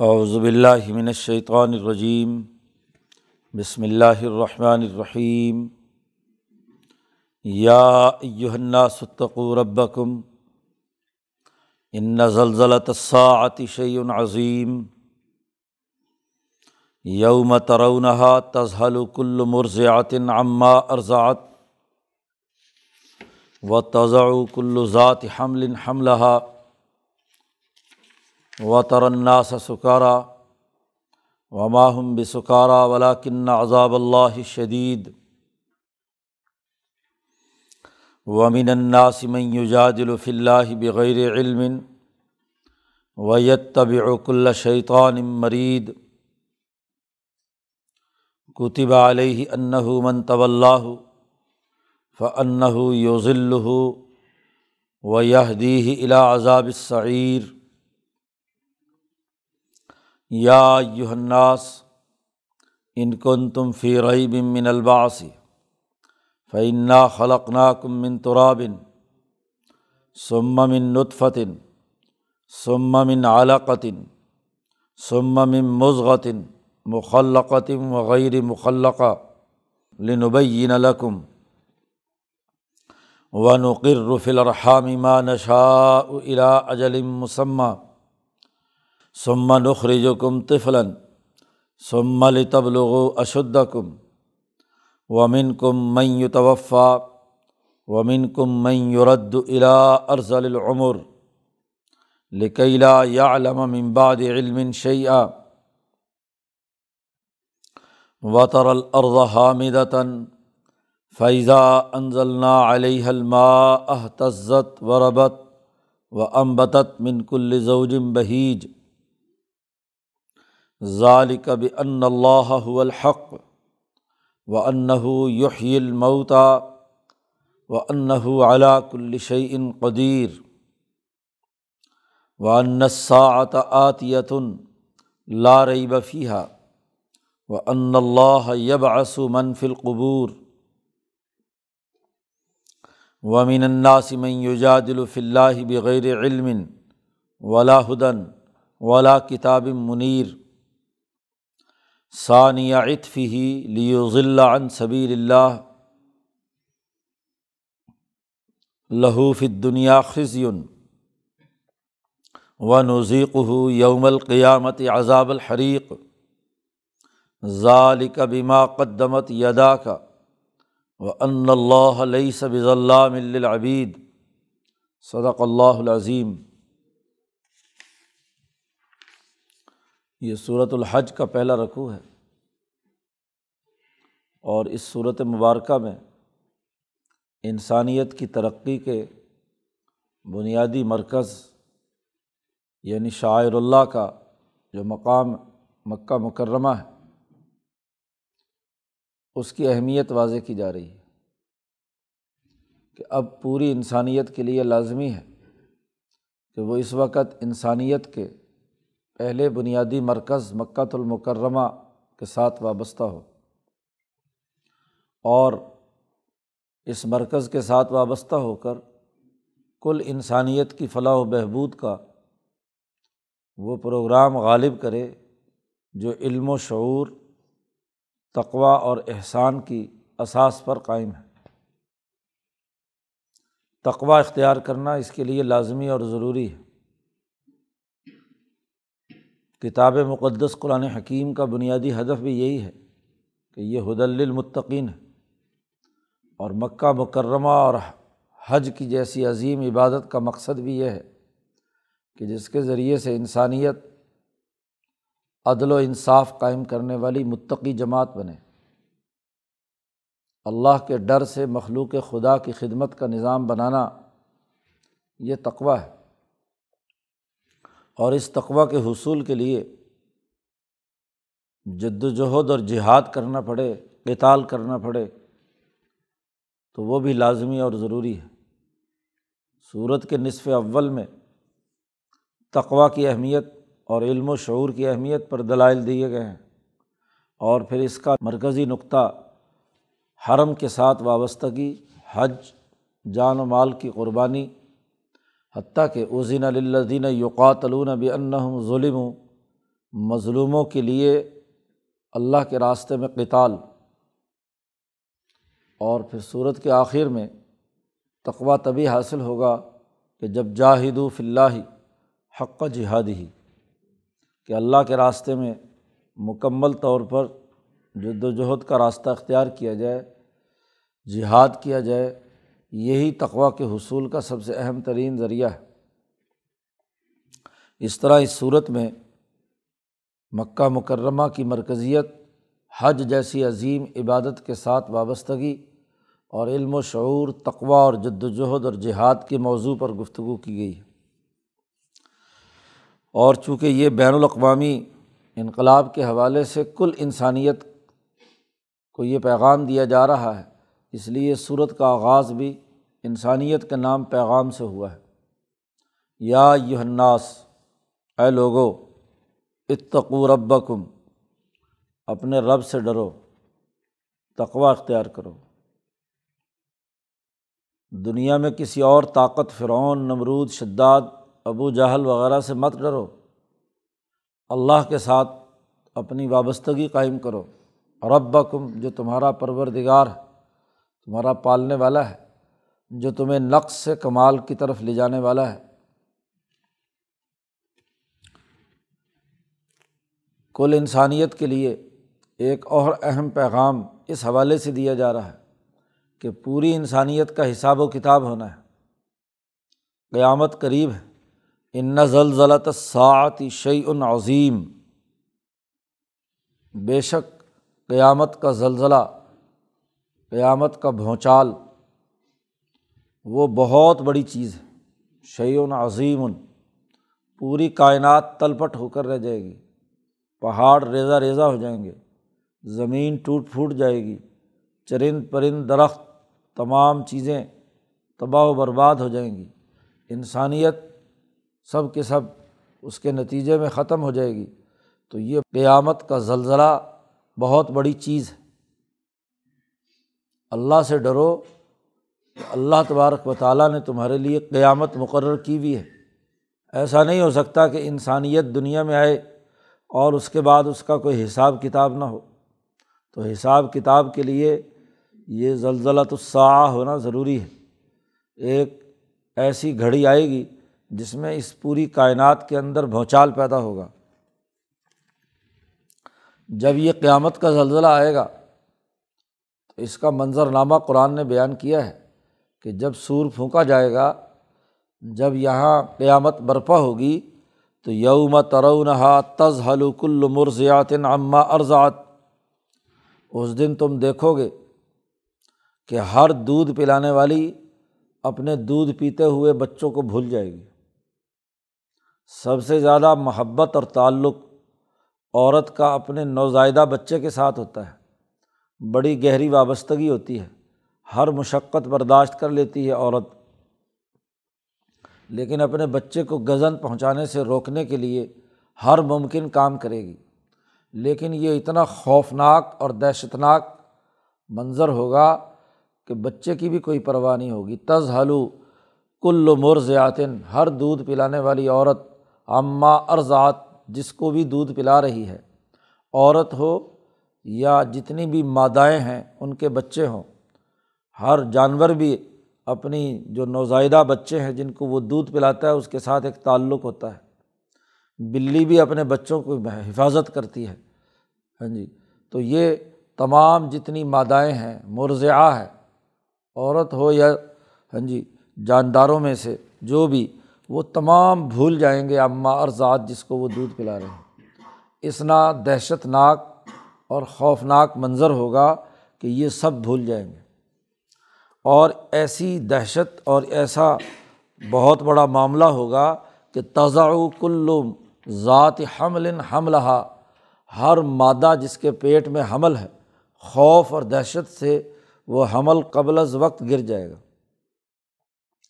باللہ من الشیطان الرجیم، بسم اللہ الرحمن الرحیم۔ یا ایہا الناس اتقوا ربکم، ان زلزلۃ الساعۃ شیء عظیم۔ یوم ترونها تذہل کل مرضعۃ عما ارضعت، وتضع كل ذات حمل حملها و ترناس سکارا و ماہم بسکارا ولاکن عذاب اللہ شدید ومن الناس من يجادل في الله بغير علم ويتبع كل شيطان مريد كتب عليه أنه من یا یوحناس ان کن تم فی رعیب من الباسی فعنا خلق نا کم من ترابن ثم من نطفتن ثم من علقتن ثم من مضغتن مخلقتم وغیر مخلقہ لنبین لکم ونقر فی الرحام ما نشاء الى اجل مسمہ ثم نخرج کم طفلاً ثم لتبلغ اشد کم ومن کم من توفا ومن کم من يرد الى ارضل العمر لکیلا یعلم من بعد علم شیئا وطر الارض حامدتا فیضا انزلنا علیہ الماء اهتزت وربت وانبتت من كل زوج بہیج ذالک ان اللہ الحق و انّہ یحیی و انّہ علا کل شعین قدیر و انصاعت آتیتن لارئی بفیہ و ان ثانیہ اطفی لیو ضلع عن صبیر اللہ لہوف دنیا خزیون و نذیق یوم القیامت عذاب الحریق، ذالک بما قدمت یدا کا و ان اللہ علیہ سب اللہ العبید صدق اللہ العظیم۔ یہ صورت الحج کا پہلا رقوع ہے۔ اور اس صورت مبارکہ میں انسانیت کی ترقی کے بنیادی مرکز یعنی شاعر اللہ کا جو مقام مکہ مکرمہ ہے، اس کی اہمیت واضح کی جا رہی ہے کہ اب پوری انسانیت کے لیے لازمی ہے کہ وہ اس وقت انسانیت کے پہلے بنیادی مرکز مکۃ المکرمہ کے ساتھ وابستہ ہو۔ اور اس مرکز کے ساتھ وابستہ ہو کر کل انسانیت کی فلاح و بہبود کا وہ پروگرام غالب کرے جو علم و شعور تقوا اور احسان کی اساس پر قائم ہے۔ تقوا اختیار کرنا اس کے لیے لازمی اور ضروری ہے۔ کتاب مقدس قرآن حکیم کا بنیادی ہدف بھی یہی ہے کہ یہ حد المطقین ہے۔ اور مکہ مکرمہ اور حج کی جیسی عظیم عبادت کا مقصد بھی یہ ہے کہ جس کے ذریعے سے انسانیت عدل و انصاف قائم کرنے والی متقی جماعت بنے۔ اللہ کے ڈر سے مخلوق خدا کی خدمت کا نظام بنانا یہ تقوا ہے۔ اور اس تقوا کے حصول کے لیے جد وجہد اور جہاد کرنا پڑے اطال کرنا پڑے، تو وہ بھی لازمی اور ضروری ہے۔ صورت کے نصف اول میں تقوا کی اہمیت اور علم و شعور کی اہمیت پر دلائل دیے گئے ہیں۔ اور پھر اس کا مرکزی نقطہ حرم کے ساتھ وابستگی، حج، جان و مال کی قربانی حتیٰ کہ اوزین الدین یوقات الون ظلم مظلوموں کے لیے اللہ کے راستے میں قتال۔ اور پھر صورت کے آخر میں تقوا تبھی حاصل ہوگا کہ جب جاہد و فلّہ حق جہاد ہی کہ اللہ کے راستے میں مکمل طور پر جد وجہد کا راستہ اختیار کیا جائے، جہاد کیا جائے یہی تقوا کے حصول کا سب سے اہم ترین ذریعہ ہے۔ اس طرح اس صورت میں مکہ مکرمہ کی مرکزیت، حج جیسی عظیم عبادت کے ساتھ وابستگی اور علم و شعور تقوا اور جد وجہد اور جہاد کے موضوع پر گفتگو کی گئی ہے۔ اور چونکہ یہ بین الاقوامی انقلاب کے حوالے سے کل انسانیت کو یہ پیغام دیا جا رہا ہے اس لیے صورت کا آغاز بھی انسانیت کے نام پیغام سے ہوا ہے۔ یا یہناس اے لوگو، اتقو ربکم، اپنے رب سے ڈرو تقوا اختیار کرو۔ دنیا میں کسی اور طاقت فرعون، نمرود، شداد، ابو جہل وغیرہ سے مت ڈرو۔ اللہ کے ساتھ اپنی وابستگی قائم کرو۔ رب کم جو تمہارا پروردگار ہے۔ تمہارا پالنے والا ہے، جو تمہیں نقص سے کمال کی طرف لے جانے والا ہے۔ کل انسانیت کے لیے ایک اور اہم پیغام اس حوالے سے دیا جا رہا ہے کہ پوری انسانیت کا حساب و کتاب ہونا ہے۔ قیامت قریب ہے۔ ان زلزلت ساعت شعی عظیم۔ بے شک قیامت کا زلزلہ قیامت کا بھونچال، وہ بہت بڑی چیز ہے۔ شعی عظیم پوری کائنات تلپٹ ہو کر رہ جائے گی۔ پہاڑ ریزہ ریزہ ہو جائیں گے۔ زمین ٹوٹ پھوٹ جائے گی۔ چرند پرند درخت، تمام چیزیں تباہ و برباد ہو جائیں گی۔ انسانیت سب کے سب اس کے نتیجے میں ختم ہو جائے گی۔ تو یہ قیامت کا زلزلہ بہت بڑی چیز ہے۔ اللہ سے ڈرو کہ اللہ تبارک و تعالیٰ نے تمہارے لیے قیامت مقرر کی ہوئی ہے۔ ایسا نہیں ہو سکتا کہ انسانیت دنیا میں آئے اور اس کے بعد اس کا کوئی حساب کتاب نہ ہو۔ تو حساب کتاب کے لیے یہ زلزلہ تو ہونا ضروری ہے۔ ایک ایسی گھڑی آئے گی جس میں اس پوری کائنات کے اندر بھونچال پیدا ہوگا۔ جب یہ قیامت کا زلزلہ آئے گا اس کا منظرنامہ قرآن نے بیان کیا ہے کہ جب سور پھونکا جائے گا، جب یہاں قیامت برپا ہوگی، تو یوم ترونہا تز کل مرضیات عمہ ارضات اس دن تم دیکھو گے کہ ہر دودھ پلانے والی اپنے دودھ پیتے ہوئے بچوں کو بھول جائے گی۔ سب سے زیادہ محبت اور تعلق عورت کا اپنے نوزائیدہ بچے کے ساتھ ہوتا ہے۔ بڑی گہری وابستگی ہوتی ہے۔ ہر مشقت برداشت کر لیتی ہے عورت۔ لیکن اپنے بچے کو غزن پہنچانے سے روکنے کے لیے ہر ممکن کام کرے گی۔ لیکن یہ اتنا خوفناک اور دہشت ناک منظر ہوگا کہ بچے کی بھی کوئی پرواہ نہیں ہوگی۔ تز حلو کل مرزیاتن ہر دودھ پلانے والی عورت اماں ارضات جس کو بھی دودھ پلا رہی ہے۔ عورت ہو یا جتنی بھی مادائیں ہیں، ان کے بچے ہوں۔ ہر جانور بھی اپنی جو نوزائیدہ بچے ہیں، جن کو وہ دودھ پلاتا ہے، اس کے ساتھ ایک تعلق ہوتا ہے۔ بلی بھی اپنے بچوں کو حفاظت کرتی ہے۔ ہاں جی تو یہ تمام جتنی مادائیں ہیں، مرضعہ ہے۔ عورت ہو یا ہاں جی جانداروں میں سے جو بھی، وہ تمام بھول جائیں گے اماں اور ذات جس کو وہ دودھ پلا رہے ہیں۔ اسنا دہشت ناک اور خوفناک منظر ہوگا کہ یہ سب بھول جائیں گے۔ اور ایسی دہشت اور ایسا بہت بڑا معاملہ ہوگا کہ تضاء کل ذات حمل حملہ ہر مادہ جس کے پیٹ میں حمل ہے، خوف اور دہشت سے وہ حمل قبل از وقت گر جائے گا۔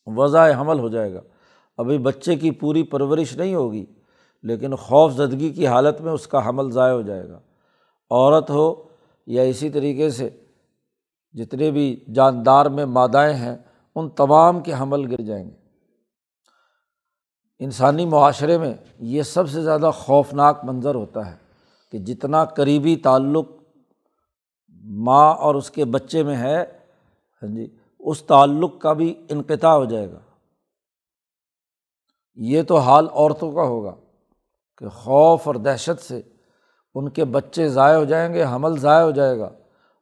وضع حمل ہو جائے گا۔ ابھی بچے کی پوری پرورش نہیں ہوگی، لیکن خوف زدگی کی حالت میں اس کا حمل ضائع ہو جائے گا۔ عورت ہو یا اسی طریقے سے جتنے بھی جاندار میں مادائیں ہیں، ان تمام کے حمل گر جائیں گے۔ انسانی معاشرے میں یہ سب سے زیادہ خوفناک منظر ہوتا ہے کہ جتنا قریبی تعلق ماں اور اس کے بچے میں ہے ہاں جی اس تعلق کا بھی انقطاع ہو جائے گا۔ یہ تو حال عورتوں کا ہوگا کہ خوف اور دہشت سے ان کے بچے ضائع ہو جائیں گے، حمل ضائع ہو جائے گا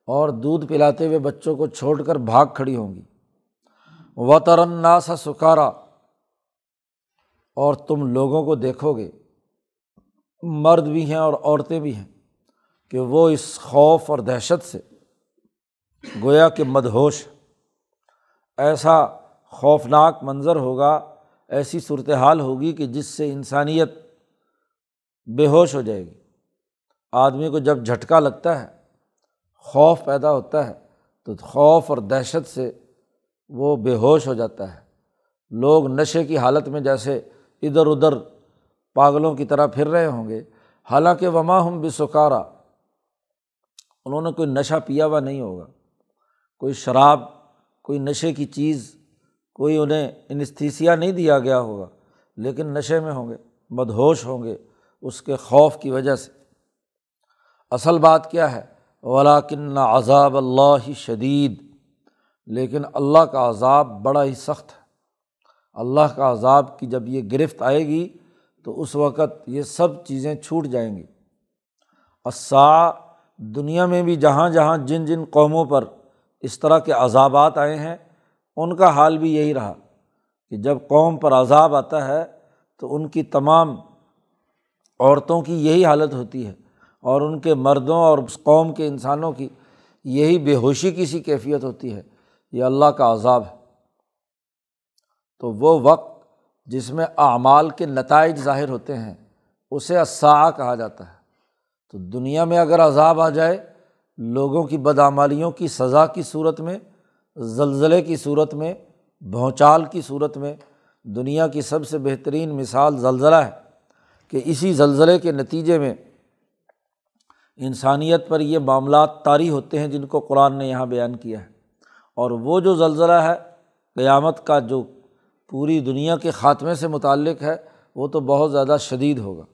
اور دودھ پلاتے ہوئے بچوں کو چھوڑ کر بھاگ کھڑی ہوں گی۔ و ترنا سا سکارا۔ اور تم لوگوں کو دیکھو گے، مرد بھی ہیں اور عورتیں بھی ہیں، کہ وہ اس خوف اور دہشت سے گویا کہ مدہوش ایسا خوفناک منظر ہوگا، ایسی صورتحال ہوگی کہ جس سے انسانیت بے ہوش ہو جائے گی۔ آدمی کو جب جھٹکا لگتا ہے، خوف پیدا ہوتا ہے، تو خوف اور دہشت سے وہ بے ہوش ہو جاتا ہے۔ لوگ نشے کی حالت میں جیسے ادھر ادھر پاگلوں کی طرح پھر رہے ہوں گے۔ حالانکہ وما ہم بھی سکارا انہوں نے کوئی نشہ پیا ہوا نہیں ہوگا۔ کوئی شراب، کوئی نشے کی چیز، کوئی انہیں انستھیسیا نہیں دیا گیا ہوگا، لیکن نشے میں ہوں گے مدہوش ہوں گے۔ اس کے خوف کی وجہ سے۔ اصل بات کیا ہے؟ ولاکن عذاب اللہ شدید لیکن اللہ کا عذاب بڑا ہی سخت ہے۔ اللہ کا عذاب کی جب یہ گرفت آئے گی، تو اس وقت یہ سب چیزیں چھوٹ جائیں گی۔ اسا دنیا میں بھی جہاں جہاں جن جن قوموں پر اس طرح کے عذابات آئے ہیں، ان کا حال بھی یہی رہا کہ جب قوم پر عذاب آتا ہے، تو ان کی تمام عورتوں کی یہی حالت ہوتی ہے۔ اور ان کے مردوں اور اس قوم کے انسانوں کی یہی بے ہوشی کی سی کیفیت ہوتی ہے، یہ اللہ کا عذاب ہے۔ تو وہ وقت جس میں اعمال کے نتائج ظاہر ہوتے ہیں، اسے اسا کہا جاتا ہے۔ تو دنیا میں اگر عذاب آ جائے، لوگوں کی بدعمالیوں کی سزا کی صورت میں، زلزلے کی صورت میں بھونچال کی صورت میں، دنیا کی سب سے بہترین مثال زلزلہ ہے کہ اسی زلزلے کے نتیجے میں انسانیت پر یہ معاملات طاری ہوتے ہیں جن کو قرآن نے یہاں بیان کیا ہے۔ اور وہ جو زلزلہ ہے، قیامت کا جو پوری دنیا کے خاتمے سے متعلق ہے، وہ تو بہت زیادہ شدید ہوگا۔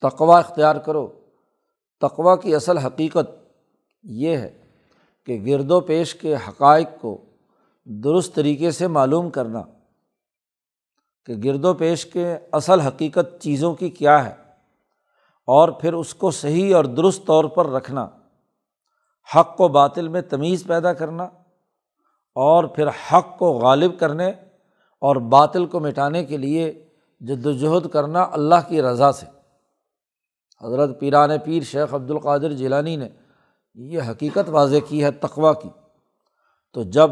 تقوا اختیار کرو۔ تقوا کی اصل حقیقت یہ ہے کہ گرد و پیش کے حقائق کو درست طریقے سے معلوم کرنا، کہ گرد و پیش کے اصل حقیقت چیزوں کی کیا ہے۔ اور پھر اس کو صحیح اور درست طور پر رکھنا۔ حق و باطل میں تمیز پیدا کرنا اور پھر حق کو غالب کرنے اور باطل کو مٹانے کے لیے جد وجہد کرنا اللہ کی رضا سے۔ حضرت پیران پیر شیخ عبد القادر جیلانی نے یہ حقیقت واضح کی ہے تقوا کی۔ تو جب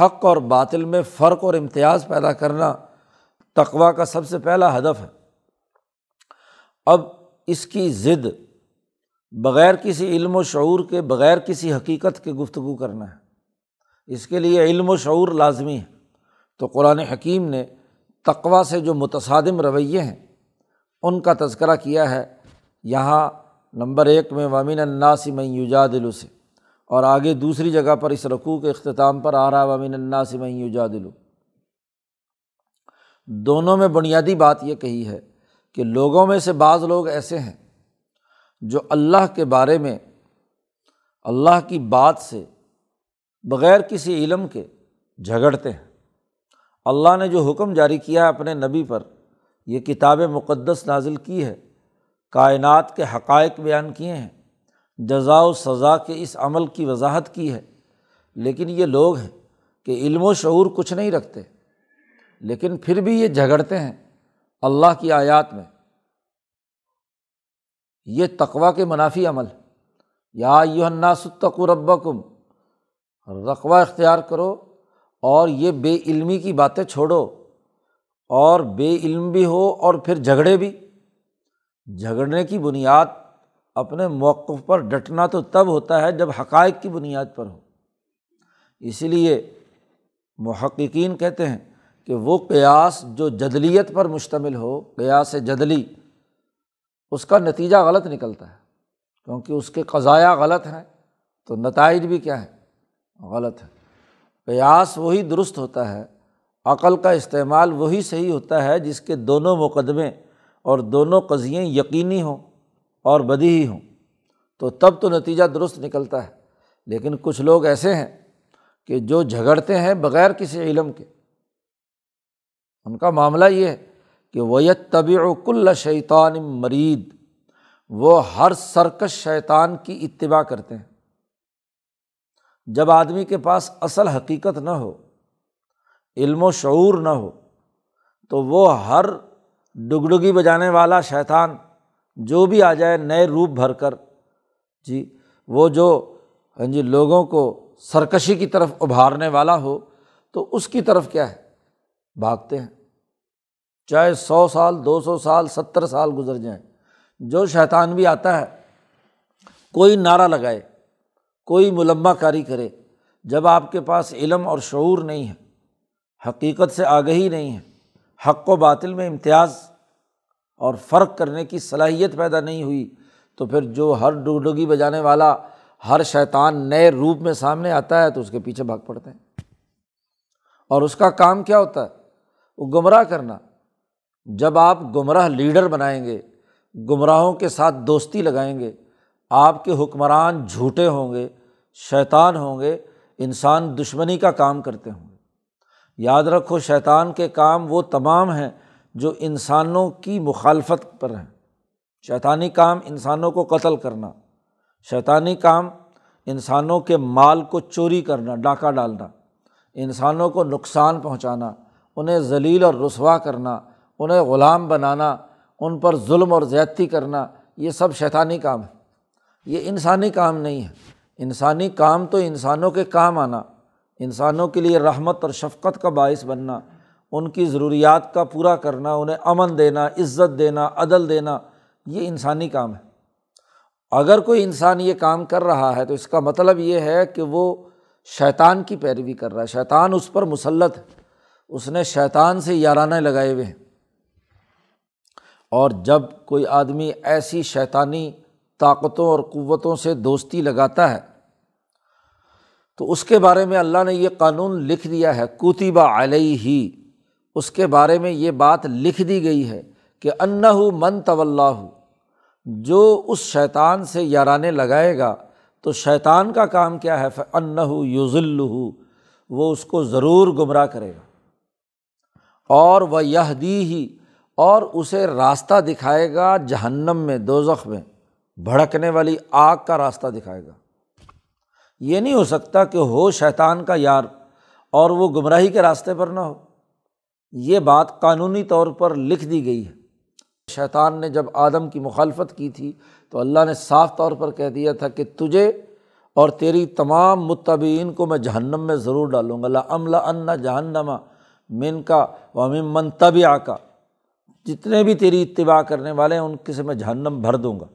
حق اور باطل میں فرق اور امتیاز پیدا کرنا تقوا کا سب سے پہلا ہدف ہے۔ اب اس کی ضد، بغیر کسی علم و شعور کے، بغیر کسی حقیقت کے گفتگو کرنا ہے۔ اس کے لیے علم و شعور لازمی ہے۔ تو قرآن حکیم نے تقوا سے جو متصادم رویے ہیں، ان کا تذکرہ کیا ہے۔ یہاں نمبر ایک میں وامین الناسی میں یوجا دلو سے۔ اور آگے دوسری جگہ پر اس رقوع کے اختتام پر آ رہا وامین الناسی میں یوجا دلو دونوں میں بنیادی بات یہ کہی ہے کہ لوگوں میں سے بعض لوگ ایسے ہیں جو اللہ کے بارے میں اللہ کی بات سے بغیر کسی علم کے جھگڑتے ہیں۔ اللہ نے جو حکم جاری کیا ہے اپنے نبی پر، یہ کتاب مقدس نازل کی ہے، کائنات کے حقائق بیان کیے ہیں، جزا و سزا کے اس عمل کی وضاحت کی ہے۔ لیکن یہ لوگ ہیں کہ علم و شعور کچھ نہیں رکھتے، لیکن پھر بھی یہ جھگڑتے ہیں۔ اللہ کی آیات میں۔ یہ تقوا کے منافی عمل۔ یا یو ستق رب کم رقبہ اختیار کرو اور یہ بے علمی کی باتیں چھوڑو۔ اور بے علم بھی ہو اور پھر جھگڑے بھی۔ جھگڑنے کی بنیاد اپنے موقف پر ڈٹنا تو تب ہوتا ہے جب حقائق کی بنیاد پر ہو۔ اسی لیے محققین کہتے ہیں کہ وہ قیاس جو جدلیت پر مشتمل ہو، قیاس جدلی، اس کا نتیجہ غلط نکلتا ہے۔ کیونکہ اس کے قضایا غلط ہیں، تو نتائج بھی کیا ہے غلط ہے قیاس وہی درست ہوتا ہے، عقل کا استعمال وہی صحیح ہوتا ہے جس کے دونوں مقدمے اور دونوں قضیے یقینی ہوں اور بدی ہی ہوں۔ تو تب تو نتیجہ درست نکلتا ہے۔ لیکن کچھ لوگ ایسے ہیں کہ جو جھگڑتے ہیں بغیر کسی علم کے۔ ان کا معاملہ یہ ہے کہ ویت طبی و کل شیطان مرید وہ ہر سرکش شیطان کی اتباع کرتے ہیں۔ جب آدمی کے پاس اصل حقیقت نہ ہو، علم و شعور نہ ہو، تو وہ ہر ڈگڈگی بجانے والا شیطان جو بھی آ جائے، نئے روپ بھر کر جی وہ جو ہاں جی لوگوں کو سرکشی کی طرف ابھارنے والا ہو، تو اس کی طرف کیا ہے؟ بھاگتے ہیں۔ چاہے سو سال، دو سو سال، ستر سال گزر جائیں۔ جو شیطان بھی آتا ہے، کوئی نعرہ لگائے، کوئی ملمہ کاری کرے، جب آپ کے پاس علم اور شعور نہیں ہے، حقیقت سے آگہی نہیں ہے، حق و باطل میں امتیاز اور فرق کرنے کی صلاحیت پیدا نہیں ہوئی، تو پھر جو ہر ڈگڈگی بجانے والا، ہر شیطان نئے روپ میں سامنے آتا ہے، تو اس کے پیچھے بھاگ پڑتے ہیں۔ اور اس کا کام کیا ہوتا ہے؟ وہ گمراہ کرنا۔ جب آپ گمراہ لیڈر بنائیں گے، گمراہوں کے ساتھ دوستی لگائیں گے، آپ کے حکمران جھوٹے ہوں گے، شیطان ہوں گے، انسان دشمنی کا کام کرتے ہوں گے۔ یاد رکھو، شیطان کے کام وہ تمام ہیں جو انسانوں کی مخالفت پر ہیں۔ شیطانی کام انسانوں کو قتل کرنا، شیطانی کام انسانوں کے مال کو چوری کرنا، ڈاکہ ڈالنا، انسانوں کو نقصان پہنچانا، انہیں ذلیل اور رسوا کرنا انہیں غلام بنانا، ان پر ظلم اور زیادتی کرنا، یہ سب شیطانی کام ہے۔ یہ انسانی کام نہیں ہے۔ انسانی کام تو انسانوں کے کام آنا، انسانوں کے لیے رحمت اور شفقت کا باعث بننا، ان کی ضروریات کا پورا کرنا، انہیں امن دینا، عزت دینا، عدل دینا، یہ انسانی کام ہے۔ اگر کوئی انسان یہ کام کر رہا ہے تو اس کا مطلب یہ ہے کہ وہ شیطان کی پیروی کر رہا ہے، شیطان اس پر مسلط ہے۔ اس نے شیطان سے یارانے لگائے ہوئے ہیں۔ اور جب کوئی آدمی ایسی شیطانی طاقتوں اور قوتوں سے دوستی لگاتا ہے، تو اس کے بارے میں اللہ نے یہ قانون لکھ دیا ہے کوتیبہ علیہ ہی اس کے بارے میں یہ بات لکھ دی گئی ہے کہ انّا اور اسے راستہ دکھائے گا جہنم میں دو میں۔ بھڑکنے والی آگ کا راستہ دکھائے گا۔ یہ نہیں ہو سکتا کہ ہو شیطان کا یار اور وہ گمراہی کے راستے پر نہ ہو۔ یہ بات قانونی طور پر لکھ دی گئی ہے۔ شیطان نے جب آدم کی مخالفت کی تھی تو اللہ نے صاف طور پر کہہ دیا تھا کہ تجھے اور تیری تمام متبین کو میں جہنم میں ضرور ڈالوں گا۔ عملہ ان جہنما من کا و من طبع کا جتنے بھی تیری اتباع کرنے والے ہیں، ان کے سے میں جہنم بھر دوں گا۔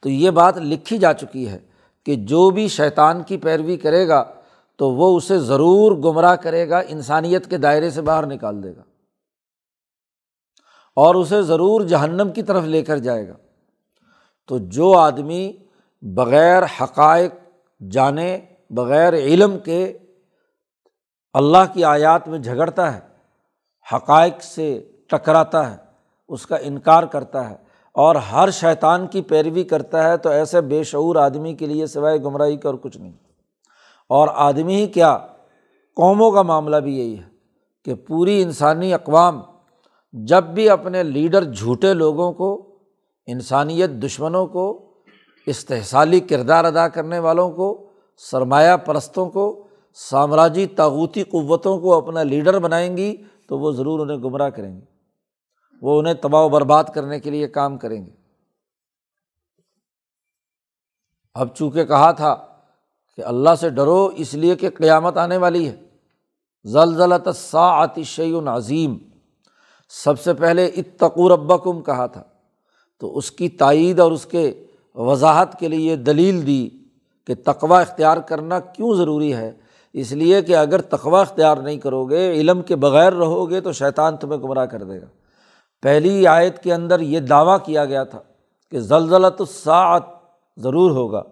تو یہ بات لکھی جا چکی ہے کہ جو بھی شیطان کی پیروی کرے گا، تو وہ اسے ضرور گمراہ کرے گا، انسانیت کے دائرے سے باہر نکال دے گا۔ اور اسے ضرور جہنم کی طرف لے کر جائے گا۔ تو جو آدمی بغیر حقائق جانے، بغیر علم کے اللہ کی آیات میں جھگڑتا ہے، حقائق سے ٹکراتا ہے، اس کا انکار کرتا ہے اور ہر شیطان کی پیروی کرتا ہے، تو ایسے بے شعور آدمی کے لیے سوائے گمراہی کا اور کچھ نہیں۔ اور آدمی ہی کیا، قوموں کا معاملہ بھی یہی ہے کہ پوری انسانی اقوام جب بھی اپنے لیڈر جھوٹے لوگوں کو، انسانیت دشمنوں کو، استحصالی کردار ادا کرنے والوں کو، سرمایہ پرستوں کو، سامراجی تاغوتی قوتوں کو اپنا لیڈر بنائیں گی، تو وہ ضرور انہیں گمراہ کریں گے۔ وہ انہیں تباہ و برباد کرنے کے لیے کام کریں گے۔ اب چونکہ کہا تھا کہ اللہ سے ڈرو، اس لیے کہ قیامت آنے والی ہے۔ زلزلت سا شعی عظیم۔ سب سے اتقور اتقوربکم کہا تھا۔ تو اس کی تائید اور اس کے وضاحت کے لیے دلیل دی کہ تقوا اختیار کرنا کیوں ضروری ہے۔ اس لیے کہ اگر تقوا اختیار نہیں کرو گے، علم کے بغیر رہو گے تو شیطان تمہیں گمراہ کر دے گا۔ پہلی آیت کے اندر یہ دعویٰ کیا گیا تھا کہ زلزلۃ الساعت ضرور ہوگا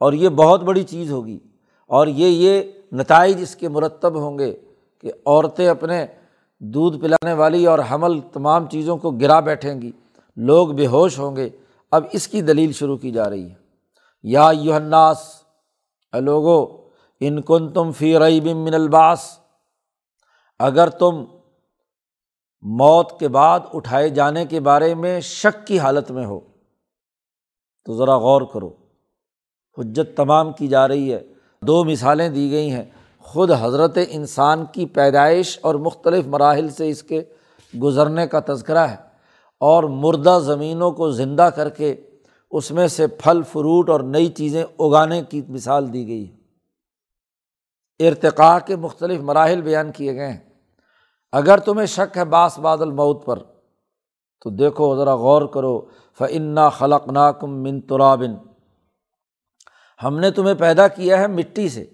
اور یہ بہت بڑی چیز ہوگی اور یہ یہ نتائج اس کے مرتب ہوں گے کہ عورتیں اپنے دودھ پلانے والی اور حمل تمام چیزوں کو گرا بیٹھیں گی، لوگ بے ہوش ہوں گے۔ اب اس کی دلیل شروع کی جا رہی ہے۔ یا یوحناس لوگو، ان کن تم فی رئی من الباس اگر تم موت کے بعد اٹھائے جانے کے بارے میں شک کی حالت میں ہو۔ تو ذرا غور کرو، حجت تمام کی جا رہی ہے۔ دو مثالیں دی گئی ہیں۔ خود حضرت انسان کی پیدائش اور مختلف مراحل سے اس کے گزرنے کا تذکرہ ہے اور مردہ زمینوں کو زندہ کر کے اس میں سے پھل، فروٹ اور نئی چیزیں اگانے کی مثال دی گئی ہے۔ ارتقاء کے مختلف مراحل بیان کیے گئے ہیں۔ اگر تمہیں شک ہے باس بادل موت پر، تو دیکھو ذرا غور کرو فنا خلق ناکم من ترابن ہم نے تمہیں پیدا کیا ہے مٹی سے۔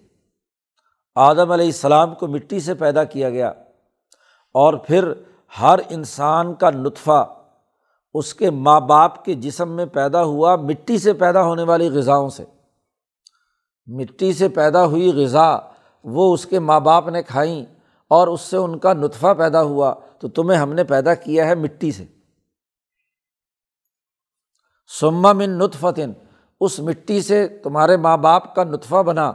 آدم علیہ السلام کو مٹی سے پیدا کیا گیا۔ اور پھر ہر انسان کا نطفہ، اس کے ماں باپ کے جسم میں پیدا ہوا مٹی سے پیدا ہونے والی غذاؤں سے۔ مٹی سے پیدا ہوئی غذا وہ اس کے ماں باپ نے کھائیں۔ اور اس سے ان کا نطفہ پیدا ہوا تو تمہیں ہم نے پیدا کیا ہے مٹی سے۔ سما من نطفتن، اس مٹی سے تمہارے ماں باپ کا نطفہ بنا۔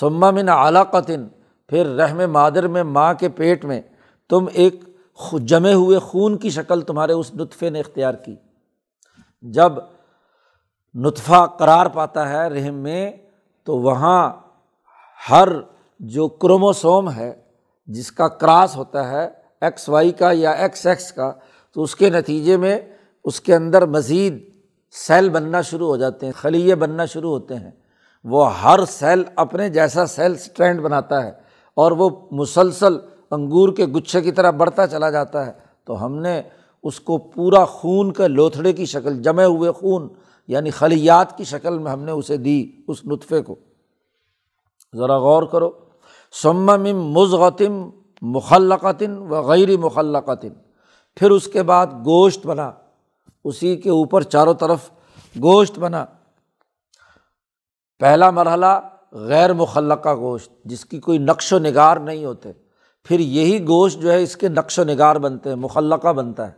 سما من علاقتن پھر رحم مادر میں ماں کے پیٹ میں۔ تم ایک جمے ہوئے خون کی شکل تمہارے اس نطفے نے اختیار کی۔ جب نطفہ قرار پاتا ہے رحم میں، تو وہاں ہر جو کروموسوم ہے جس کا کراس ہوتا ہے ایکس وائی کا یا ایکس ایکس کا، تو اس کے نتیجے میں اس کے اندر مزید سیل بننا شروع ہو جاتے ہیں، خلیے بننا شروع ہوتے ہیں۔ وہ ہر سیل اپنے جیسا سیل اسٹرینڈ بناتا ہے اور وہ مسلسل انگور کے گچھے کی طرح بڑھتا چلا جاتا ہے۔ تو ہم نے اس کو پورا خون کے لوتھڑے کی شکل، جمے ہوئے خون یعنی خلیات کی شکل میں ہم نے اسے دی اس نطفے کو۔ ذرا غور کرو۔ سمم مضغتم مخلقتن و غیر مخلقتن۔ پھر اس کے بعد گوشت بنا، اسی کے اوپر چاروں طرف گوشت بنا۔ پہلا مرحلہ غیر مخلقہ گوشت، جس کی کوئی نقش و نگار نہیں ہوتے۔ پھر یہی گوشت جو ہے، اس کے نقش و نگار بنتے ہیں، مخلقہ بنتا ہے۔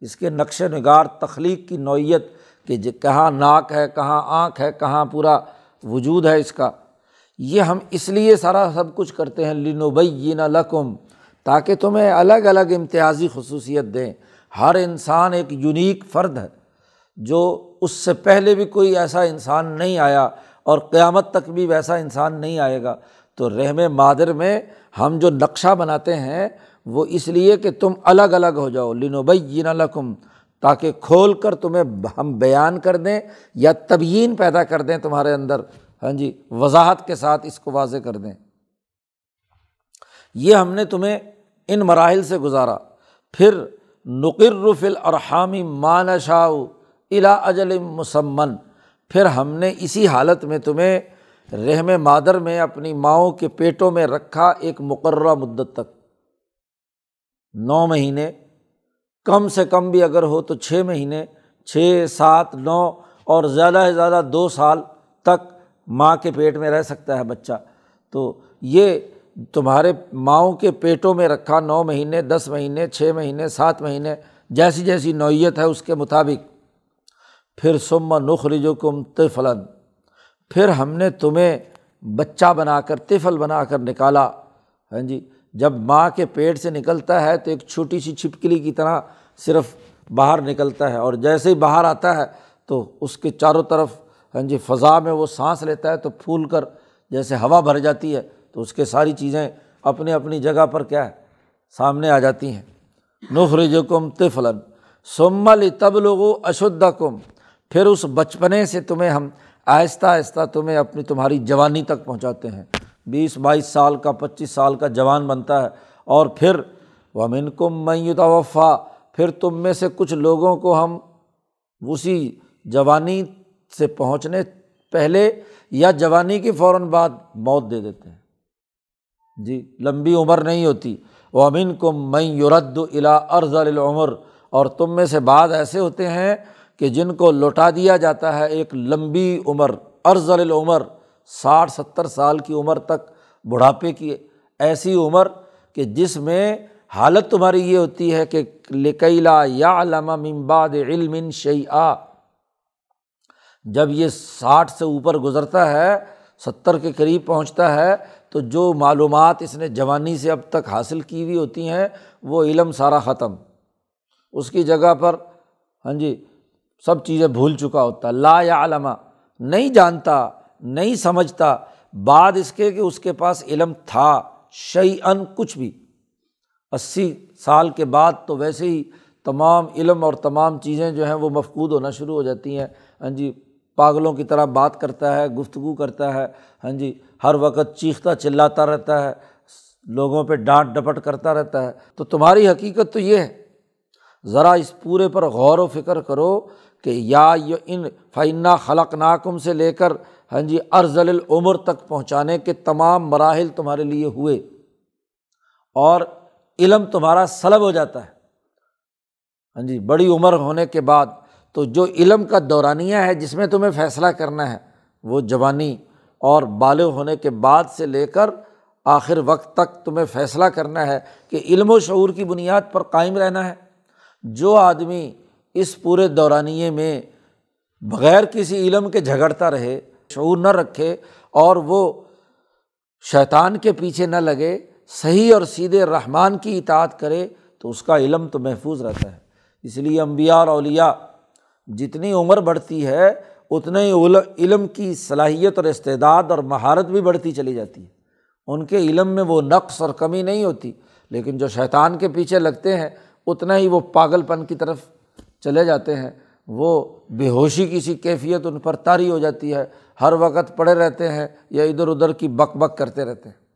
اس کے نقش و نگار تخلیق کی نوعیت کہ جی کہاں ناک ہے، کہاں آنکھ ہے، کہاں پورا وجود ہے اس کا۔ یہ ہم اس لیے سارا سب کچھ کرتے ہیں لنوبین لکم، تاکہ تمہیں الگ الگ امتیازی خصوصیت دیں۔ ہر انسان ایک یونیک فرد ہے، جو اس سے پہلے بھی کوئی ایسا انسان نہیں آیا اور قیامت تک بھی ویسا انسان نہیں آئے گا۔ تو رحم مادر میں ہم جو نقشہ بناتے ہیں، وہ اس لیے کہ تم الگ الگ ہو جاؤ لنوبین لکم، تاکہ کھول کر تمہیں ہم بیان کر دیں یا تبیین پیدا کر دیں تمہارے اندر۔ ہاں جی وضاحت کے ساتھ اس کو واضح کر دیں۔ یہ ہم نے تمہیں ان مراحل سے گزارا۔ پھر نقرفل اور حامی مان شاء الا اجل مسمن۔ پھر ہم نے اسی حالت میں تمہیں رحم مادر میں اپنی ماؤں کے پیٹوں میں رکھا ایک مقررہ مدت تک۔ نو مہینے، کم سے کم بھی اگر ہو تو چھ مہینے، چھ، سات، نو اور زیادہ سے زیادہ دو سال تک ماں کے پیٹ میں رہ سکتا ہے بچہ۔ تو یہ تمہارے ماؤں کے پیٹوں میں رکھا نو مہینے، دس مہینے، چھ مہینے، سات مہینے، جیسی جیسی نوعیت ہے اس کے مطابق۔ پھر سما نخرج کم تفلن پھر ہم نے تمہیں بچہ بنا کر تفل بنا کر نکالا۔ ہاں جی جب ماں کے پیٹ سے نکلتا ہے تو ایک چھوٹی سی چھپکلی کی طرح صرف باہر نکلتا ہے۔ اور جیسے ہی باہر آتا ہے تو اس کے چاروں طرف جی فضا میں وہ سانس لیتا ہے تو پھول کر جیسے ہوا بھر جاتی ہے تو اس کے ساری چیزیں اپنی اپنی جگہ پر کیا ہے، سامنے آ جاتی ہیں۔ نخرج کم تفلن سمل تب لوگو اشد کم پھر اس بچپنے سے تمہیں ہم آہستہ آہستہ تمہیں اپنی تمہاری جوانی تک پہنچاتے ہیں۔ بیس بائیس سال کا، پچیس سال کا جوان بنتا ہے۔ اور پھر وہ من کم میوتا پھر تم میں سے کچھ لوگوں کو ہم اسی جوانی سے پہنچنے پہلے یا جوانی کے فوراً بعد موت دے دیتے ہیں۔ جی لمبی عمر نہیں ہوتی۔ وہ امن کم میں یورد الا ارض العمر۔ اور تم میں سے بعد ایسے ہوتے ہیں کہ جن کو لوٹا دیا جاتا ہے ایک لمبی عمر۔ ارض العمر، ساٹھ ستر سال کی عمر تک بڑھاپے کی ایسی عمر کہ جس میں حالت تمہاری یہ ہوتی ہے کہ لکیلا یا علامہ ممباد علم شعی آ جب یہ ساٹھ سے اوپر گزرتا ہے، ستر کے قریب پہنچتا ہے، تو جو معلومات اس نے جوانی سے اب تک حاصل کی ہوئی ہوتی ہیں، وہ علم سارا ختم۔ اس کی جگہ پر ہاں جی سب چیزیں بھول چکا ہوتا۔ لا یا علامہ نہیں جانتا، نہیں سمجھتا۔ بعد اس کے کہ اس کے پاس علم تھا شعی ان کچھ بھی۔ اسی سال کے بعد تو ویسے ہی تمام علم اور تمام چیزیں جو ہیں، وہ مفقود ہونا شروع ہو جاتی ہیں۔ ہاں جی پاگلوں کی طرح بات کرتا ہے، گفتگو کرتا ہے ہاں جی ہر وقت چیختا، چلاتا رہتا ہے، لوگوں پہ ڈانٹ ڈپٹ کرتا رہتا ہے۔ تو تمہاری حقیقت تو یہ ہے۔ ذرا اس پورے پر غور و فکر کرو کہ یا ان فعنا خلق ناکم سے لے کر ہاں جی ارض العمر تک پہنچانے کے تمام مراحل تمہارے لیے ہوئے۔ اور علم تمہارا سلب ہو جاتا ہے۔ ہاں جی بڑی عمر ہونے کے بعد تو جو علم کا دورانیہ ہے، جس میں تمہیں فیصلہ کرنا ہے، وہ جوانی اور بالغ ہونے کے بعد سے لے کر آخر وقت تک تمہیں فیصلہ کرنا ہے کہ علم و شعور کی بنیاد پر قائم رہنا ہے۔ جو آدمی اس پورے دورانیے میں بغیر کسی علم کے جھگڑتا رہے، شعور نہ رکھے اور وہ شیطان کے پیچھے نہ لگے، صحیح اور سیدھے رحمان کی اطاعت کرے، تو اس کا علم تو محفوظ رہتا ہے۔ اس لیے امبیا اور اولیا جتنی عمر بڑھتی ہے، اتنے ہی علم کی صلاحیت اور استعداد اور مہارت بھی بڑھتی چلی جاتی ہے۔ ان کے علم میں وہ نقص اور کمی نہیں ہوتی، لیکن جو شیطان کے پیچھے لگتے ہیں، اتنا ہی وہ پاگل پن کی طرف چلے جاتے ہیں۔ وہ بے ہوشی کی سی کیفیت ان پر طاری ہو جاتی ہے۔ ہر وقت پڑے رہتے ہیں یا ادھر ادھر کی بک بک کرتے رہتے ہیں۔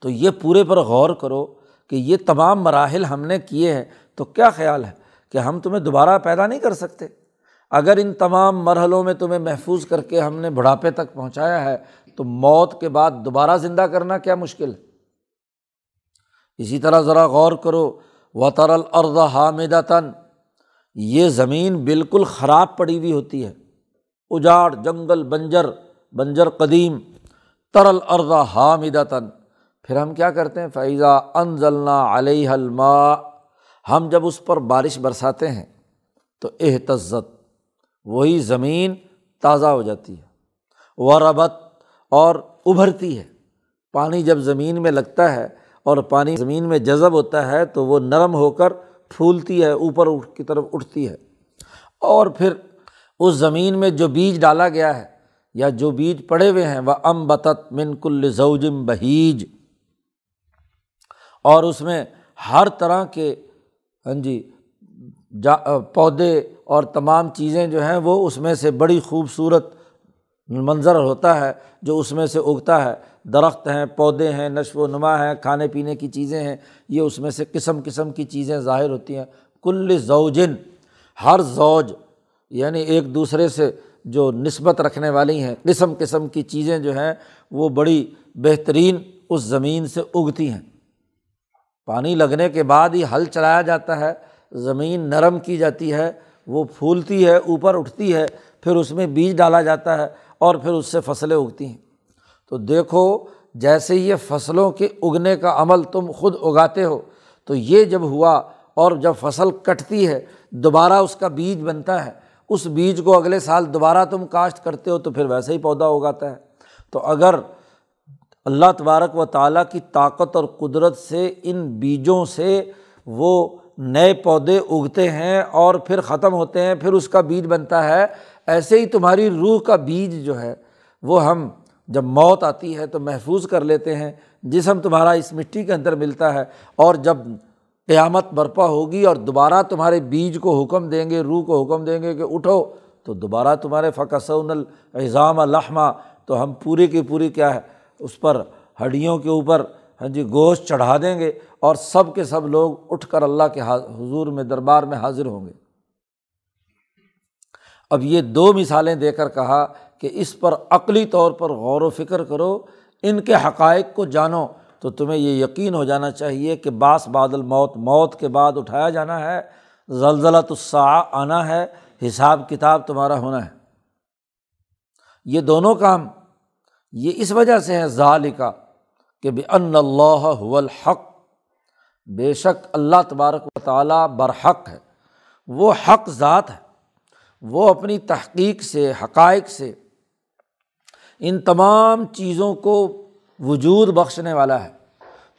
تو یہ پورے پر غور کرو کہ یہ تمام مراحل ہم نے کیے ہیں، تو کیا خیال ہے؟ کہ ہم تمہیں دوبارہ پیدا نہیں کر سکتے۔ اگر ان تمام مرحلوں میں تمہیں محفوظ کر کے ہم نے بڑھاپے تک پہنچایا ہے، تو موت کے بعد دوبارہ زندہ کرنا کیا مشکل ہے؟ اسی طرح ذرا غور کرو و ترل ارد حامدہ تن یہ زمین بالکل خراب پڑی ہوئی ہوتی ہے۔ اجاڑ، جنگل، بنجر بنجر قدیم۔ ترل ارد حامدہ تن پھر ہم کیا کرتے ہیں؟ فیضا ان ضلع علیہ الما ہم جب اس پر بارش برساتے ہیں تو احتزت، وہی زمین تازہ ہو جاتی ہے و ربت اور ابھرتی ہے۔ پانی جب زمین میں لگتا ہے اور پانی زمین میں جذب ہوتا ہے تو وہ نرم ہو کر پھولتی ہے، اوپر کی طرف اٹھتی ہے۔ اور پھر اس زمین میں جو بیج ڈالا گیا ہے یا جو بیج پڑے ہوئے ہیں، وہ ام بتت من کل زوجم بہیج۔ اور اس میں ہر طرح کے ہاں جی جا، پودے اور تمام چیزیں جو ہیں وہ اس میں سے بڑی خوبصورت منظر ہوتا ہے، جو اس میں سے اگتا ہے۔ درخت ہیں، پودے ہیں، نشو و نما ہیں، کھانے پینے کی چیزیں ہیں، یہ اس میں سے قسم قسم کی چیزیں ظاہر ہوتی ہیں۔ کل زوجن، ہر زوج یعنی ایک دوسرے سے جو نسبت رکھنے والی ہیں، قسم قسم کی چیزیں جو ہیں وہ بڑی بہترین اس زمین سے اگتی ہیں۔ پانی لگنے کے بعد ہی ہل چلایا جاتا ہے، زمین نرم کی جاتی ہے، وہ پھولتی ہے، اوپر اٹھتی ہے، پھر اس میں بیج ڈالا جاتا ہے اور پھر اس سے فصلیں اگتی ہیں۔ تو دیکھو، جیسے یہ فصلوں کے اگنے کا عمل تم خود اگاتے ہو، تو یہ جب ہوا اور جب فصل کٹتی ہے، دوبارہ اس کا بیج بنتا ہے۔ اس بیج کو اگلے سال دوبارہ تم کاشت کرتے ہو، تو پھر ویسے ہی پودا اگاتا ہے۔ تو اگر اللہ تبارک و تعالیٰ کی طاقت اور قدرت سے ان بیجوں سے وہ نئے پودے اگتے ہیں اور پھر ختم ہوتے ہیں، پھر اس کا بیج بنتا ہے۔ ایسے ہی تمہاری روح کا بیج جو ہے، وہ ہم جب موت آتی ہے تو محفوظ کر لیتے ہیں۔ جسم تمہارا اس مٹی کے اندر ملتا ہے اور جب قیامت برپا ہوگی اور دوبارہ تمہارے بیج کو حکم دیں گے، روح کو حکم دیں گے کہ اٹھو، تو دوبارہ تمہارے فقصون الزام الحمہ تو ہم پوری کی پوری کیا ہے اس پر ہڈیوں کے اوپر ہاں جی گوشت چڑھا دیں گے اور سب کے سب لوگ اٹھ کر اللہ کے حضور میں دربار میں حاضر ہوں گے۔ اب یہ دو مثالیں دے کر کہا کہ اس پر عقلی طور پر غور و فکر کرو، ان کے حقائق کو جانو۔ تو تمہیں یہ یقین ہو جانا چاہیے کہ باس بادل موت موت کے بعد اٹھایا جانا ہے زلزلہ تصا آنا ہے، حساب کتاب تمہارا ہونا ہے۔ یہ دونوں کام یہ اس وجہ سے ہے ظال کا کہ بے ان اللہ الحق۔ بے شک اللہ تبارک و تعالیٰ برحق ہے۔ وہ حق ذات ہے۔ وہ اپنی تحقیق سے، حقائق سے ان تمام چیزوں کو وجود بخشنے والا ہے۔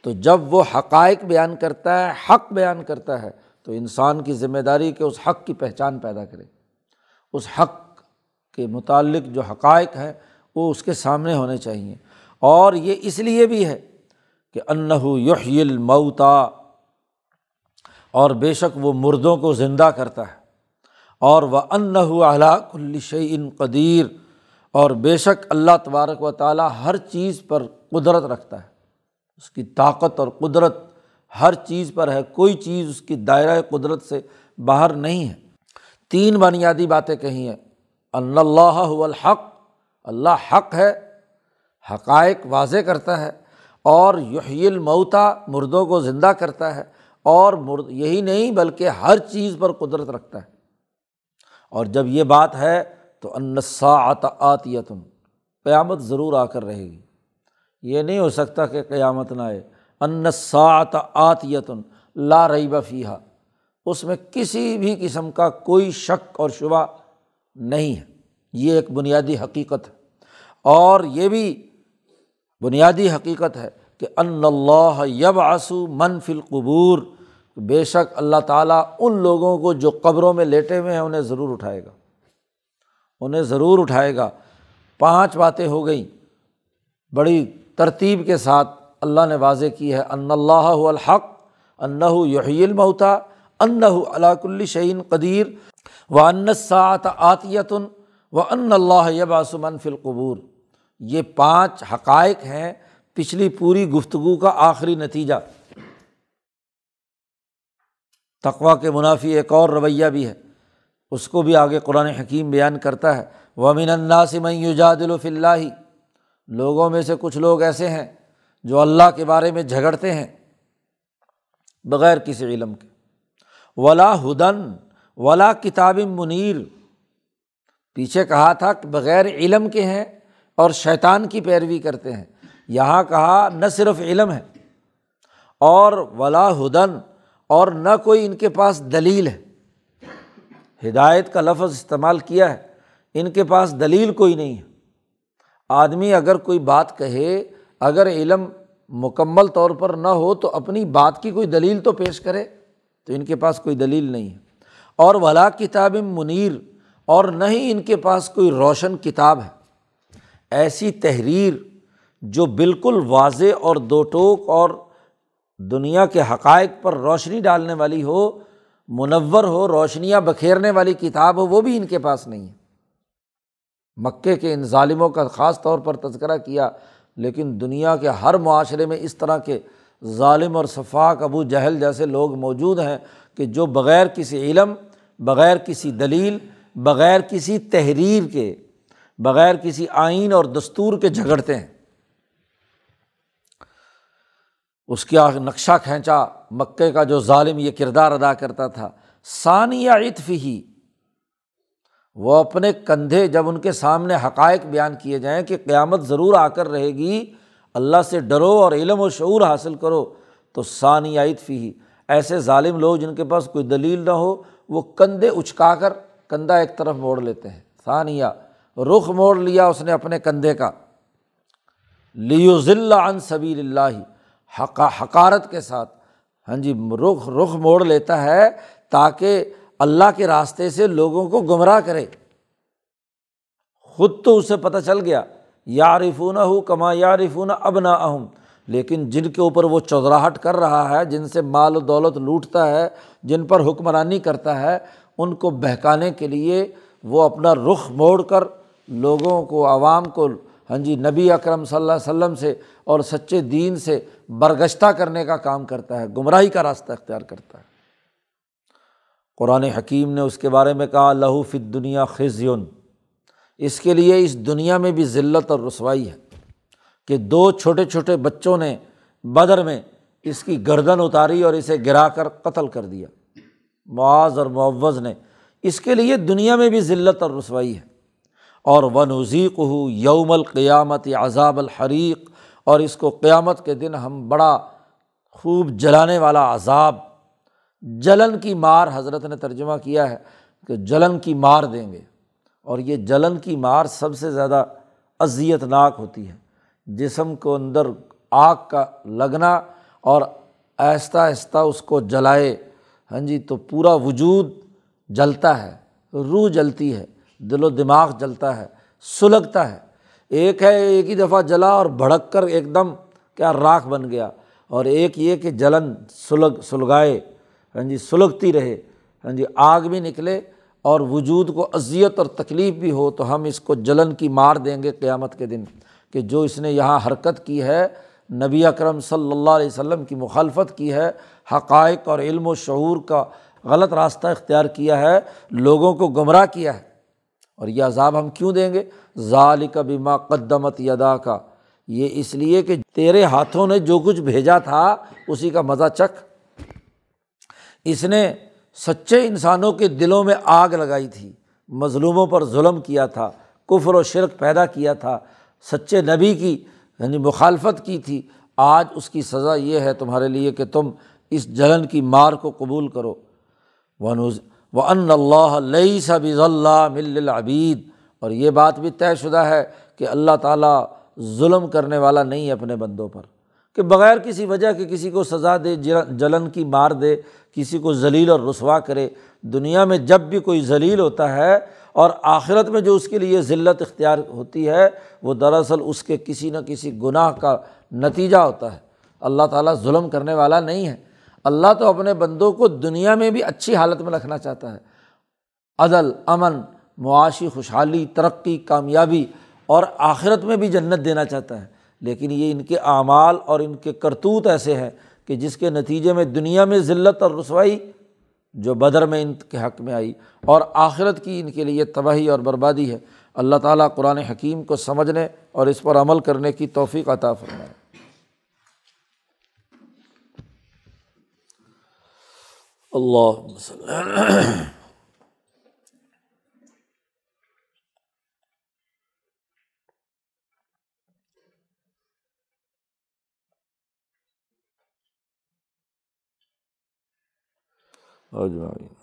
تو جب وہ حقائق بیان کرتا ہے، حق بیان کرتا ہے، تو انسان کی ذمہ داری کہ اس حق کی پہچان پیدا کرے۔ اس حق کے متعلق جو حقائق ہیں وہ اس کے سامنے ہونے چاہئیں اور یہ اس لیے بھی ہے کہ انّو یحی المعتا اور بے شک وہ مردوں کو زندہ کرتا ہے۔ اور وہ انّو اعلیٰ کلشعین قدیر، اور بے شک اللہ تبارک و تعالیٰ ہر چیز پر قدرت رکھتا ہے۔ اس کی طاقت اور قدرت ہر چیز پر ہے، کوئی چیز اس کی دائرۂ قدرت سے باہر نہیں ہے۔ تین بنیادی باتیں کہی ہیں۔ اللہ الحق اللہ حق ہے، حقائق واضح کرتا ہے اور یحیی المعتا مردوں کو زندہ کرتا ہے اور مرد، یہی نہیں بلکہ ہر چیز پر قدرت رکھتا ہے۔ اور جب یہ بات ہے تو انسا آتیتن قیامت ضرور آ کر رہے گی۔ یہ نہیں ہو سکتا کہ قیامت نہ آئے۔ انساط آتیتن لا رئی بفیحہ اس میں کسی بھی قسم کا کوئی شک اور شبہ نہیں ہے۔ یہ ایک بنیادی حقیقت ہے۔ اور یہ بھی بنیادی حقیقت ہے کہ ان اللہ یب آسو منفی القبور، بے شک اللہ تعالیٰ ان لوگوں کو جو قبروں میں لیٹے ہوئے ہیں انہیں ضرور اٹھائے گا۔ انہیں ضرور اٹھائے گا۔ پانچ باتیں ہو گئیں۔ بڑی ترتیب کے ساتھ اللہ نے واضح کی ہے، ان اللہ الحق انّ یہ پانچ حقائق ہیں پچھلی پوری گفتگو کا آخری نتیجہ۔ تقوا کے منافی ایک اور رویہ بھی ہے۔ اس کو بھی آگے قرآن حکیم بیان کرتا ہے۔ ومن الناس من یجادل فی اللہ لوگوں میں سے کچھ لوگ ایسے ہیں جو اللہ کے بارے میں جھگڑتے ہیں بغیر کسی علم کے۔ ولا ہدن ولا کتاب منیر۔ پیچھے کہا تھا کہ بغیر علم کے ہیں اور شیطان کی پیروی کرتے ہیں۔ یہاں کہا، نہ صرف علم ہے اور ولا ہدن اور نہ کوئی ان کے پاس دلیل ہے۔ ہدایت کا لفظ استعمال کیا ہے، ان کے پاس دلیل کوئی نہیں ہے۔ آدمی اگر کوئی بات کہے، اگر علم مکمل طور پر نہ ہو تو اپنی بات کی کوئی دلیل تو پیش کرے، تو ان کے پاس کوئی دلیل نہیں ہے۔ اور ولا کتاب منیر اور نہ ہی ان کے پاس کوئی روشن کتاب ہے۔ ایسی تحریر جو بالکل واضح اور دو ٹوک اور دنیا کے حقائق پر روشنی ڈالنے والی ہو، منور ہو، روشنیاں بکھیرنے والی کتاب ہو، وہ بھی ان کے پاس نہیں ہے۔ مکے کے ان ظالموں کا خاص طور پر تذکرہ کیا، لیکن دنیا کے ہر معاشرے میں اس طرح کے ظالم اور صفاق ابو جہل جیسے لوگ موجود ہیں کہ جو بغیر کسی علم، بغیر کسی دلیل، بغیر کسی تحریر کے بغیر کسی آئین اور دستور کے جھگڑتے ہیں۔ اس کا نقشہ کھینچا مکے کا جو ظالم یہ کردار ادا کرتا تھا۔ ثانیہ عطف ہی وہ اپنے کندھے جب ان کے سامنے حقائق بیان کیے جائیں کہ قیامت ضرور آ کر رہے گی، اللہ سے ڈرو اور علم و شعور حاصل کرو، تو ثانی فی ہی ایسے ظالم لوگ جن کے پاس کوئی دلیل نہ ہو، وہ کندھے اچکا کر کندھا ایک طرف موڑ لیتے ہیں۔ ثانیہ رخ موڑ لیا اس نے اپنے کندھے کا۔ لیو ذلّہ عن صبی اللہ حقا حقارت کے ساتھ۔ ہاں جی رخ رخ موڑ لیتا ہے تاکہ اللہ کے راستے سے لوگوں کو گمراہ کرے۔ خود تو اسے پتہ چل گیا یارفون ہو کما یارفون اب نہ اہم لیکن جن کے اوپر وہ چودراہٹ کر رہا ہے، جن سے مال و دولت لوٹتا ہے، جن پر حکمرانی کرتا ہے، ان کو بہکانے کے لیے وہ اپنا رخ موڑ کر لوگوں کو، عوام کو ہاں جی نبی اکرم صلی اللہ علیہ وسلم سے اور سچے دین سے برگشتہ کرنے کا کام کرتا ہے، گمراہی کا راستہ اختیار کرتا ہے۔ قرآن حکیم نے اس کے بارے میں کہا، لہو فت دنیا خزیون۔ اس کے لیے اس دنیا میں بھی ذلت اور رسوائی ہے کہ دو چھوٹے چھوٹے بچوں نے بدر میں اس کی گردن اتاری اور اسے گرا کر قتل کر دیا۔ معاذ اور معوض نے۔ اس کے لیے دنیا میں بھی ذلت اور رسوائی ہے۔ اور ون وزیق ہو یوم القیامت عذاب الحریق، اور اس کو قیامت کے دن ہم بڑا خوب جلانے والا عذاب، جلن کی مار حضرت نے ترجمہ کیا ہے کہ جلن کی مار دیں گے، اور یہ جلن کی مار سب سے زیادہ اذیت ناک ہوتی ہے۔ جسم کو اندر آگ کا لگنا اور آہستہ آہستہ اس کو جلائے ہاں جی تو پورا وجود جلتا ہے، روح جلتی ہے۔ دل و دماغ جلتا ہے، سلگتا ہے۔ ایک ہے ایک ہی دفعہ جلا اور بھڑک کر ایک دم کیا راکھ بن گیا۔ اور ایک یہ کہ جلن سلگ، سلگائے۔ ہاں جی سلگتی رہے۔ ہاں جی آگ بھی نکلے اور وجود کو اذیت اور تکلیف بھی ہو تو ہم اس کو جلن کی مار دیں گے قیامت کے دن۔ کہ جو اس نے یہاں حرکت کی ہے، نبی اکرم صلی اللہ علیہ وسلم کی مخالفت کی ہے، حقائق اور علم و شعور کا غلط راستہ اختیار کیا ہے، لوگوں کو گمراہ کیا ہے۔ اور یہ عذاب ہم کیوں دیں گے؟ ظال کبھی ماں قدمت یدا کا یہ اس لیے کہ تیرے ہاتھوں نے جو کچھ بھیجا تھا، اسی کا مزہ چکھ۔ اس نے سچے انسانوں کے دلوں میں آگ لگائی تھی، مظلوموں پر ظلم کیا تھا، کفر و شرک پیدا کیا تھا، سچے نبی کی یعنی مخالفت کی تھی۔ آج اس کی سزا یہ ہے تمہارے لیے کہ تم اس جلن کی مار کو قبول کرو۔ ونوز و ان اللہ لئی سب اللہ مل اور یہ بات بھی طے شدہ ہے کہ اللہ تعالیٰ ظلم کرنے والا نہیں ہے اپنے بندوں پر۔ کہ بغیر کسی وجہ کے کسی کو سزا دے جلن کی مار دے، کسی کو ذلیل اور رسوا کرے، دنیا میں جب بھی کوئی ذلیل ہوتا ہے اور آخرت میں جو اس کے لیے ذلت اختیار ہوتی ہے، وہ دراصل اس کے کسی نہ کسی گناہ کا نتیجہ ہوتا ہے۔ اللہ تعالیٰ ظلم کرنے والا نہیں ہے۔ اللہ تو اپنے بندوں کو دنیا میں بھی اچھی حالت میں رکھنا چاہتا ہے۔ عدل، امن، معاشی، خوشحالی، ترقی، کامیابی اور آخرت میں بھی جنت دینا چاہتا ہے۔ لیکن یہ ان کے اعمال اور ان کے کرتوت ایسے ہیں کہ جس کے نتیجے میں دنیا میں ذلت اور رسوائی جو بدر میں ان کے حق میں آئی اور آخرت کی ان کے لیے تباہی اور بربادی ہے۔ اللہ تعالیٰ قرآن حکیم کو سمجھنے اور اس پر عمل کرنے کی توفیق عطا فرمائے۔ اللہ اجمعین۔